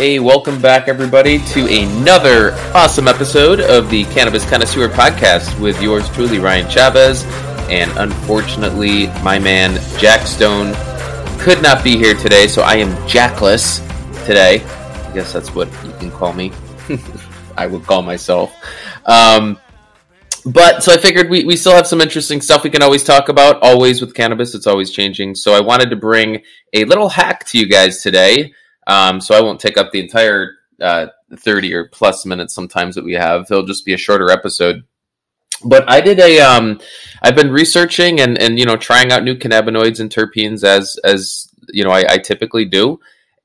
Hey, welcome back, everybody, to another awesome episode of the Cannabis Connoisseur Podcast with yours truly, Ryan Chavez. And unfortunately, my man, Jack Stone, could not be here today, so I am Jackless today. I guess that's what you can call me. I would call myself. Um, but so I figured we, we still have some interesting stuff we can always talk about. Always with cannabis, it's always changing. So I wanted to bring a little hack to you guys today um, so I won't take up the entire uh, 30 or plus minutes sometimes that we have. It'll just be a shorter episode. But I did a, um, I've been researching and, and, you know, trying out new cannabinoids and terpenes as, as, you know, I, I typically do.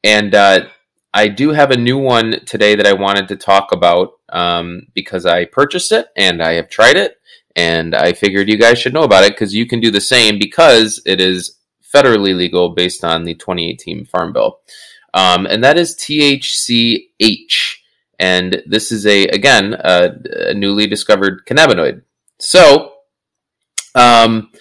And, uh, I do have a new one today that I wanted to talk about um, because I purchased it and I have tried it, and I figured you guys should know about it because you can do the same because it is federally legal based on the 2018 Farm Bill um, and that is THCH. And this is a again a, a newly discovered cannabinoid. So, um,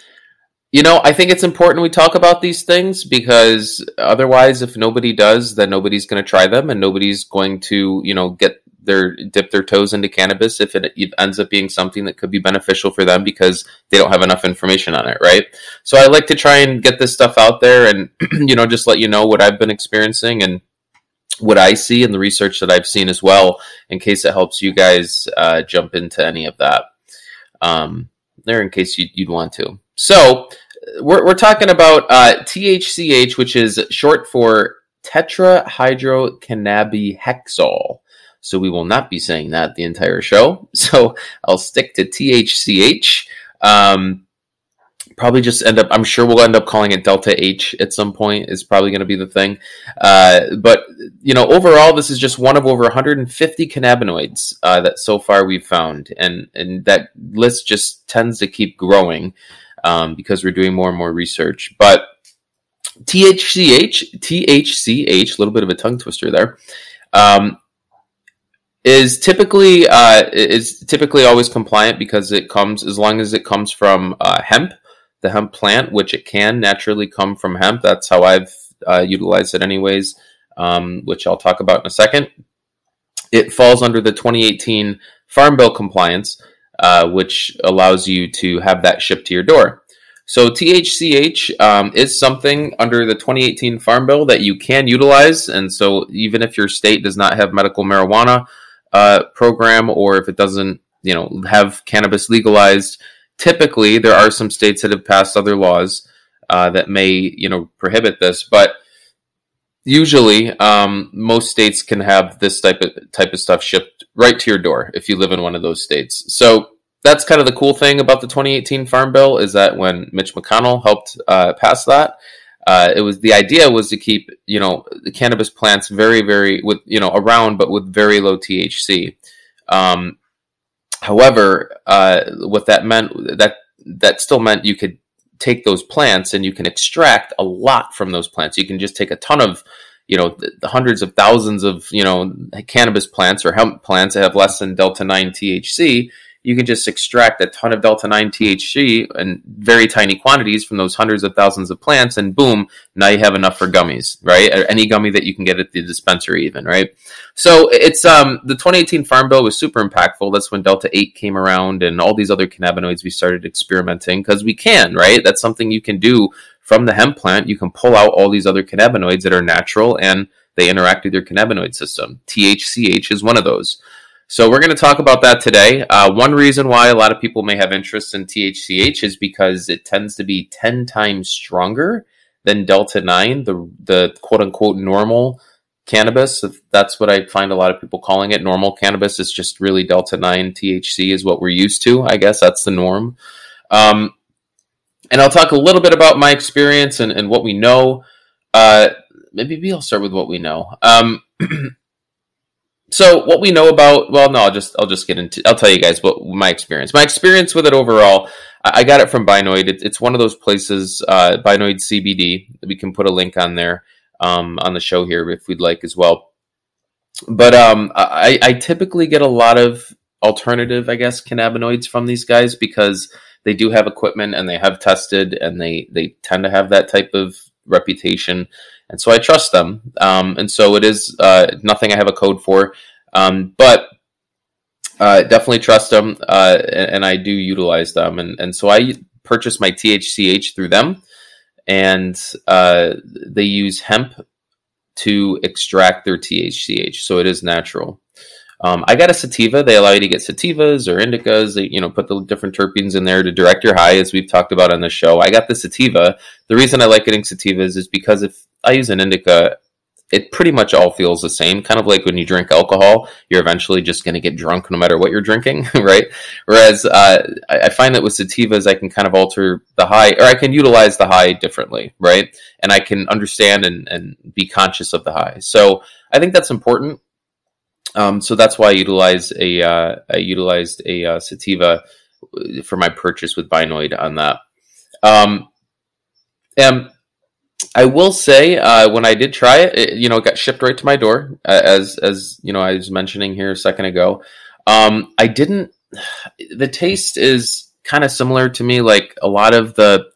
you know, I think it's important we talk about these things because otherwise, if nobody does, then nobody's going to try them, and nobody's going to, you know, get their dip their toes into cannabis if it, ends up being something that could be beneficial for them because they don't have enough information on it, right? So I like to try and get this stuff out there and you know just let you know what I've been experiencing and what I see and the research that I've seen as well, in case it helps you guys uh, jump into any of that. Um, there, in case you, would want to. So we're, we're talking about uh, THCH, which is short for tetrahydrocannabihexol. So we will not be saying that the entire show. So I'll stick to THCH. Um, probably just end up, I'm sure we'll end up calling it Delta H at some point, is probably going to be the thing. Uh, but, you know, overall, this is just one of over 150 cannabinoids uh, that so far we've found. And, and that list just tends to keep growing um, because we're doing more and more research. But THCH, THCH, a little bit of a tongue twister there. Um, is typically uh, is typically always compliant because it comes as long as it comes from uh, hemp, the hemp plant, which it can naturally come from hemp. That's how I've uh, utilized it, anyways, um, which I'll talk about in a second. It falls under the 2018 Farm Bill compliance, uh, which allows you to have that shipped to your door. So THCH um, is something under the 2018 Farm Bill that you can utilize, and so even if your state does not have medical marijuana uh, program or if it doesn't, you know, have cannabis legalized. Typically, there are some states that have passed other laws uh, that may, you know, prohibit this, but usually um, most states can have this type of type of stuff shipped right to your door if you live in one of those states. So that's kind of the cool thing about the 2018 Farm Bill is that when Mitch McConnell helped uh, pass that, uh, it was the idea was to keep you know the cannabis plants very very with you know around but with very low THC. Um, however, uh, what that meant that that still meant you could take those plants and you can extract a lot from those plants. You can just take a ton of you know the, hundreds of thousands of you know cannabis plants or hemp plants that have less than delta 9 THC you can just extract a ton of delta 9 THC in very tiny quantities from those hundreds of thousands of plants, and boom, now you have enough for gummies, right? Or Any gummy that you can get at the dispensary, even, right? So it's um the 2018 Farm Bill was super impactful. That's when Delta 8 came around, and all these other cannabinoids we started experimenting because we can, right? That's something you can do from the hemp plant. You can pull out all these other cannabinoids that are natural and they interact with your cannabinoid system. THCH is one of those. So we're going to talk about that today. Uh, one reason why a lot of people may have interest in THCH is because it tends to be 10 times stronger than Delta 9, the, the quote unquote normal cannabis. That's what I find a lot of people calling it. Normal cannabis is just really Delta 9 THC is what we're used to. I guess that's the norm. Um, and I'll talk a little bit about my experience and, and what we know. Uh, maybe I'll start with what we know. Um, so what we know about well no i'll just i'll just get into i'll tell you guys what my experience. My experience with it overall i, got it from binoid. It, it's one of those places uh, binoid cbd we can put a link on there um, on the show here if we'd like as well. But um, I, I typically get a lot of alternative i guess cannabinoids from these guys because they do have equipment and they have tested and they they tend to have that type of reputation, and so I trust them. Um, and so it is uh, nothing I have a code for, um, but uh, definitely trust them, uh, and, and, I do utilize them. And, and so I purchase my THCH through them, and uh, they use hemp to extract their THCH, so it is natural. Um, I got a sativa. They allow you to get sativas or indicas. They, you know, put the different terpenes in there to direct your high, as we've talked about on the show. I got the sativa. The reason I like getting sativas is because if I use an indica, it pretty much all feels the same. Kind of like when you drink alcohol, you're eventually just going to get drunk no matter what you're drinking, right? Whereas uh, I find that with sativas, I can kind of alter the high, or I can utilize the high differently, right? And I can understand and, and be conscious of the high. So I think that's important. Um, so that's why I utilize a uh, I utilized a uh, sativa for my purchase with Binoid on that. Um, and I will say, uh, when I did try it, it, you know, it got shipped right to my door, as as you know, I was mentioning here a second ago. Um, I didn't. The taste is kind of similar to me, like a lot of the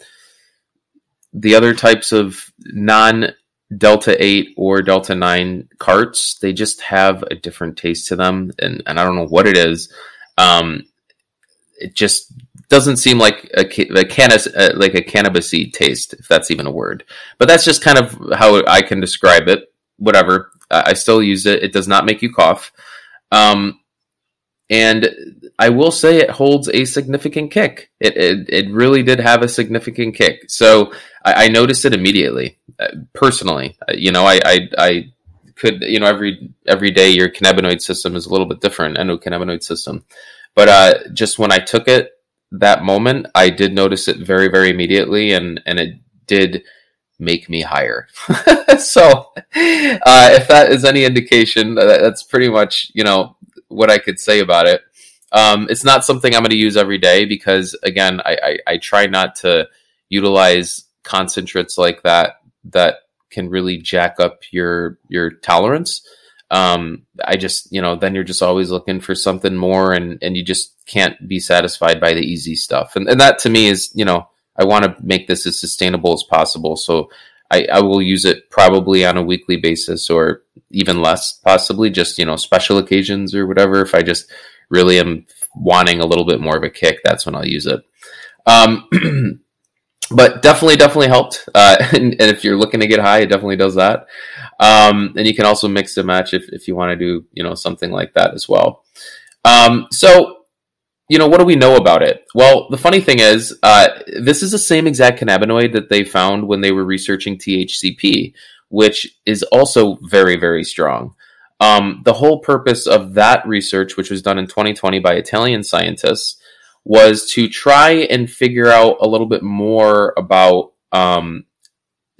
the other types of non Delta 8 or Delta 9 carts. They just have a different taste to them, and, and I don't know what it is. Um, it just doesn't seem like a, a cannabis uh, like a cannabis taste, if that's even a word. But that's just kind of how I can describe it. Whatever. I still use it. It does not make you cough. Um, and I will say it holds a significant kick. It, it, it really did have a significant kick. So I, I noticed it immediately, uh, personally. Uh, you know, I, I, I could, you know, every every day your cannabinoid system is a little bit different, endocannabinoid system. But uh, just when I took it that moment, I did notice it very, very immediately, and and it did make me higher. so, uh, if that is any indication, that's pretty much you know what I could say about it. Um, it's not something I'm going to use every day because, again, I, I, I try not to utilize concentrates like that that can really jack up your your tolerance. Um, I just, you know, then you're just always looking for something more, and and you just can't be satisfied by the easy stuff. And and that to me is, you know, I want to make this as sustainable as possible. So I, I will use it probably on a weekly basis or even less, possibly just, you know, special occasions or whatever. If I just really am wanting a little bit more of a kick, that's when I'll use it. Um, but definitely, definitely helped. Uh, and, and, if you're looking to get high, it definitely does that. Um, and you can also mix and match if, if you want to do, you know, something like that as well. Um, so you know, what do we know about it? Well, the funny thing is, uh, this is the same exact cannabinoid that they found when they were researching THCP, which is also very, very strong. Um, the whole purpose of that research, which was done in 2020 by Italian scientists, was to try and figure out a little bit more about um,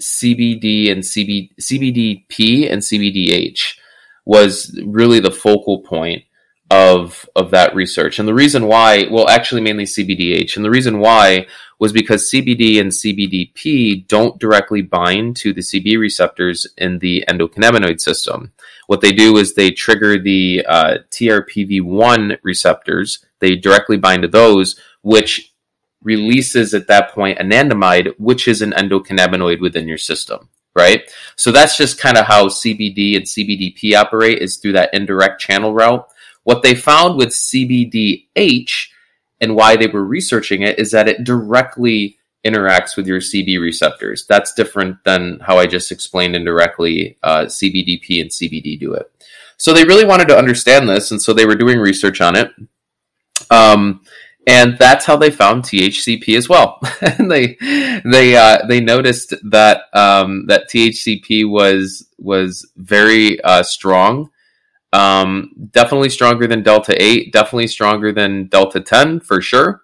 CBD and CB, CBDP and CBDH was really the focal point of of that research. And the reason why, well, actually mainly CBDH, and the reason why was because CBD and CBDP don't directly bind to the CB receptors in the endocannabinoid system. What they do is they trigger the uh, TRPV1 receptors. They directly bind to those, which releases at that point anandamide, which is an endocannabinoid within your system right? So that's just kind of how CBD and CBDP operate is through that indirect channel route. What they found with CBDH and why they were researching it is that it directly interacts with your CB receptors. That's different than how I just explained indirectly uh, CBDP and CBD do it. So they really wanted to understand this, and so they were doing research on it. Um, and that's how they found THCP as well. and they they uh, they noticed that um, that THCP was was very uh, strong um, definitely stronger than Delta 8, definitely stronger than Delta 10 for sure.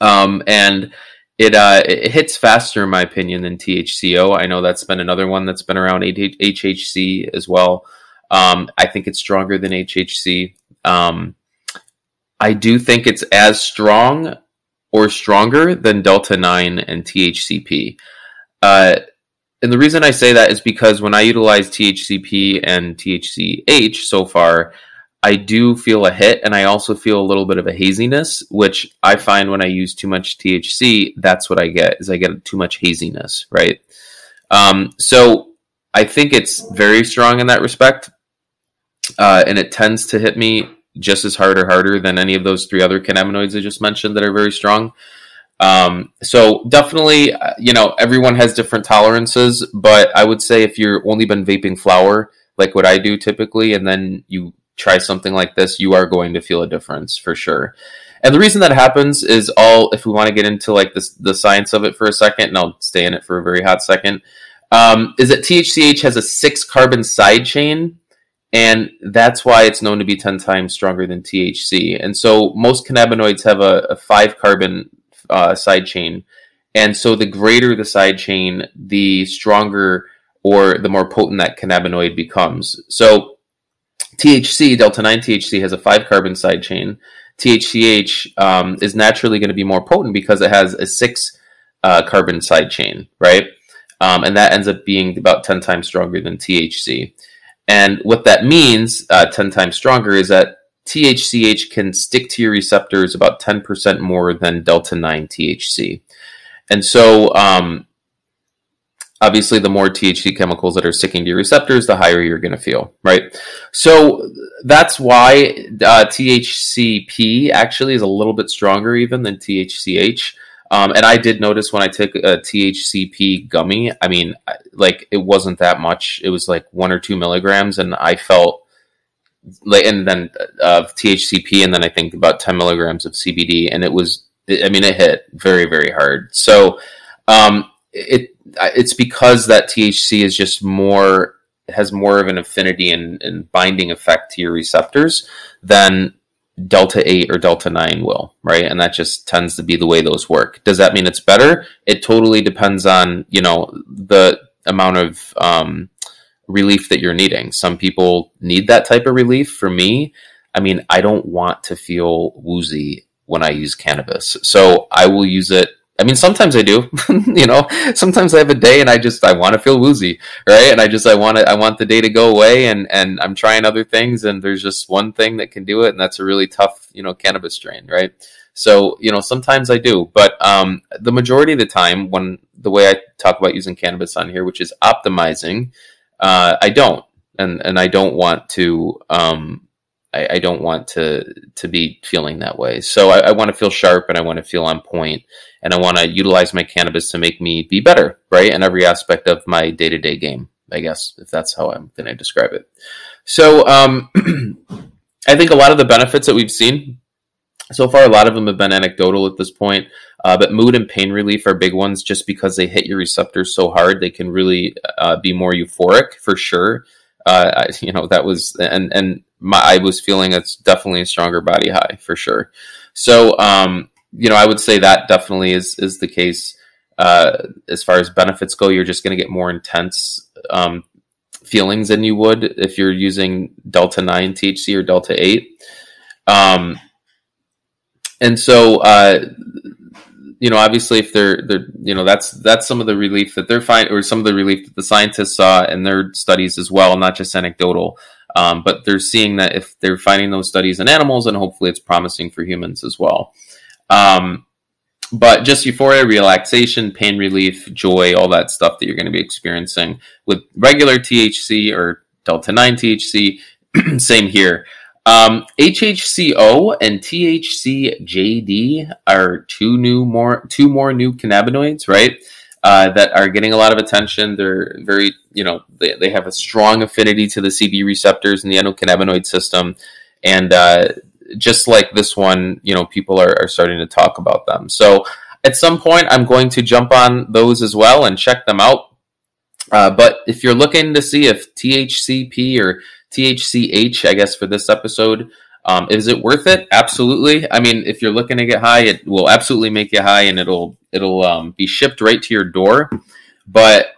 Um, and it, uh, it hits faster, in my opinion, than THCO. I know that's been another one that's been around HHC as well. Um, I think it's stronger than HHC. Um, I do think it's as strong or stronger than Delta 9 and THCP. Uh, and the reason I say that is because when I utilize THCP and THCH so far, I do feel a hit and I also feel a little bit of a haziness, which I find when I use too much THC, that's what I get is I get too much haziness, right? Um, so I think it's very strong in that respect, uh, and it tends to hit me just as hard or harder than any of those three other cannabinoids I just mentioned that are very strong. Um, so definitely, uh, you know, everyone has different tolerances, but I would say if you're only been vaping flower, like what I do typically, and then you try something like this, you are going to feel a difference for sure. And the reason that happens is all, if we want to get into like this, the science of it for a second, and I'll stay in it for a very hot second, um, is that THCH has a six carbon side chain, and that's why it's known to be 10 times stronger than THC. And so most cannabinoids have a, a five carbon uh, side chain. And so the greater the side chain, the stronger or the more potent that cannabinoid becomes. So THC, delta 9 THC, has a five carbon side chain. THCH um, is naturally going to be more potent because it has a six uh, carbon side chain, right? Um, and that ends up being about 10 times stronger than THC. And what that means, uh, 10 times stronger, is that THCH can stick to your receptors about 10% more than delta 9 THC. And so, um, obviously, the more THC chemicals that are sticking to your receptors, the higher you're going to feel, right? So, that's why uh, THCP actually is a little bit stronger even than THCH. Um, and I did notice when I took a THCP gummy, I mean, like it wasn't that much. It was like one or two milligrams, and I felt like, and then of THCP, and then I think about 10 milligrams of CBD, and it was, I mean, it hit very, very hard. So, um, it it's because that THC is just more has more of an affinity and, and binding effect to your receptors than delta 8 or delta 9 will right? And that just tends to be the way those work. Does that mean it's better? It totally depends on you know the amount of um, relief that you're needing. Some people need that type of relief. For me, I mean, I don't want to feel woozy when I use cannabis. So I will use it. I mean, sometimes I do, you know, sometimes I have a day and I just, I want to feel woozy, right? And I just, I want to, I want the day to go away and, and I'm trying other things and there's just one thing that can do it. And that's a really tough, you know, cannabis strain, right? So, you know, sometimes I do, but um, the majority of the time, when the way I talk about using cannabis on here, which is optimizing, uh, I don't, and and I don't want to. Um, I, I, don't want to to be feeling that way. So I, I want to feel sharp, and I want to feel on point, and I want to utilize my cannabis to make me be better, right, in every aspect of my day to day game. I guess if that's how I'm going to describe it. So um, I think a lot of the benefits that we've seen so far, a lot of them have been anecdotal at this point, uh, but mood and pain relief are big ones just because they hit your receptors so hard. They can really uh, be more euphoric for sure. Uh, I, you know, that was, and, and my, I was feeling it's definitely a stronger body high for sure. So, um, you know, I would say that definitely is, is the case. Uh, as far as benefits go, you're just going to get more intense um, feelings than you would if you're using Delta 9 THC or Delta 8. Um, and so uh, you know obviously if they're they're you know that's that's some of the relief that they're finding or some of the relief that the scientists saw in their studies as well not just anecdotal. Um, but they're seeing that if they're finding those studies in animals and hopefully it's promising for humans as well. Um, but just euphoria relaxation pain relief joy all that stuff that you're going to be experiencing with regular thc or delta 9 thc same here um, HHCO and THCJD are two new more two more new cannabinoids, right? Uh, that are getting a lot of attention. They're very, you know, they, they have a strong affinity to the CB receptors in the endocannabinoid system, and uh, just like this one, you know, people are, are starting to talk about them. So at some point, I'm going to jump on those as well and check them out. Uh, but if you're looking to see if THCP or THCH, I guess, for this episode. Um, is it worth it? Absolutely. I mean, if you're looking to get high, it will absolutely make you high, and it'll it'll um, be shipped right to your door. But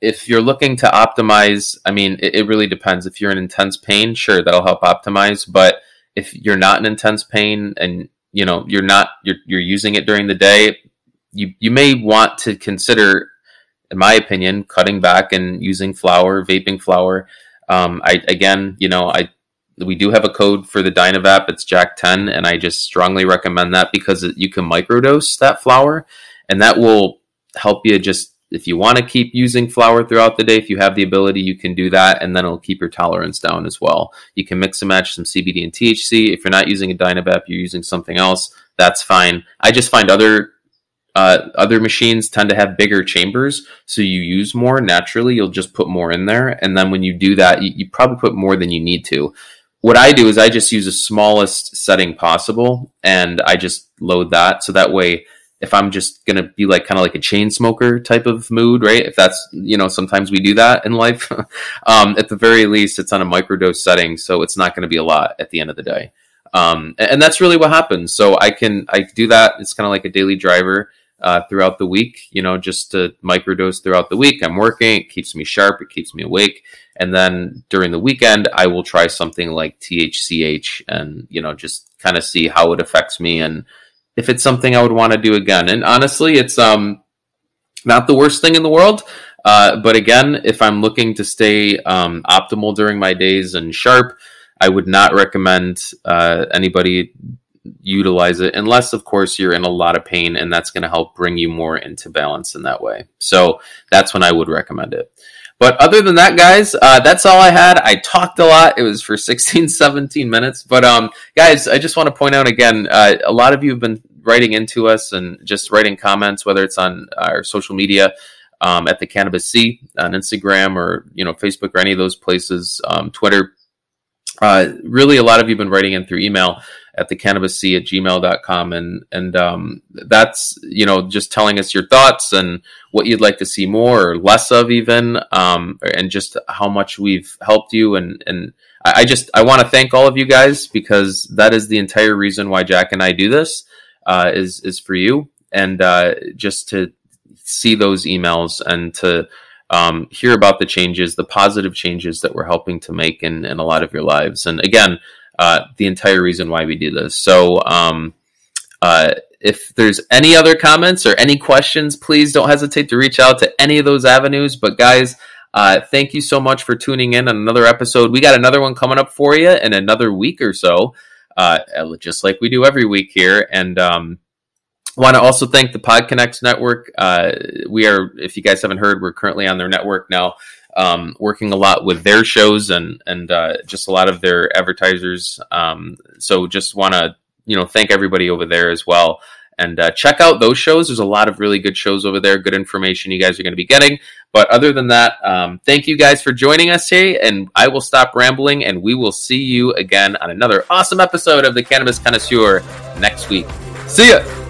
if you're looking to optimize, I mean, it, it, really depends. If you're in intense pain, sure, that'll help optimize. But if you're not in intense pain and you know you're not you're you're using it during the day, you you may want to consider, in my opinion, cutting back and using flower, vaping flower um, I again, you know, I we do have a code for the Dynavap. It's Jack ten, and I just strongly recommend that because you can microdose that flower, and that will help you just if you want to keep using flower throughout the day, if you have the ability, you can do that, and then it'll keep your tolerance down as well. You can mix and match some CBD and THC. If you're not using a Dynavap, you're using something else. That's fine. I just find other uh, other machines tend to have bigger chambers, so you use more naturally. You'll just put more in there, and then when you do that, you, you probably put more than you need to. What I do is I just use the smallest setting possible, and I just load that so that way if I'm just gonna be like kind of like a chain smoker type of mood, right? If that's you know sometimes we do that in life. um, at the very least, it's on a microdose setting, so it's not going to be a lot at the end of the day. Um, and, and, that's really what happens. So I can I do that. It's kind of like a daily driver uh, throughout the week. You know, just to microdose throughout the week. I'm working. It keeps me sharp. It keeps me awake. And then during the weekend, I will try something like THCH and you know just kind of see how it affects me and if it's something I would want to do again. And honestly, it's um not the worst thing in the world. Uh, but again, if I'm looking to stay um, optimal during my days and sharp, I would not recommend uh, anybody utilize it unless, of course, you're in a lot of pain, and that's going to help bring you more into balance in that way. So that's when I would recommend it. But other than that, guys, uh, that's all I had. I talked a lot. It was for 16, 17 minutes. But um, guys, I just want to point out again, uh, a lot of you have been writing into us and just writing comments, whether it's on our social media um, at the Cannabis C on Instagram or you know Facebook or any of those places, um, Twitter. Uh, really, a lot of you have been writing in through email at the cannabis c at gmail.com and and um, that's you know just telling us your thoughts and what you'd like to see more or less of even um, and just how much we've helped you and and I, I just I want to thank all of you guys because that is the entire reason why Jack and I do this uh, is is for you and uh, just to see those emails and to um, hear about the changes, the positive changes that we're helping to make in, in a lot of your lives. And again, uh, the entire reason why we do this. So, um, uh, if there's any other comments or any questions, please don't hesitate to reach out to any of those avenues. But, guys, uh, thank you so much for tuning in on another episode. We got another one coming up for you in another week or so, uh, just like we do every week here. And, um, want to also thank the PodConnects network. Uh, we are, if you guys haven't heard, we're currently on their network now um, working a lot with their shows and and uh, just a lot of their advertisers. Um, so just want to you know thank everybody over there as well. And uh, check out those shows. There's a lot of really good shows over there. Good information you guys are going to be getting. But other than that, um, thank you guys for joining us today. And I will stop rambling, and we will see you again on another awesome episode of the Cannabis Connoisseur next week. See ya.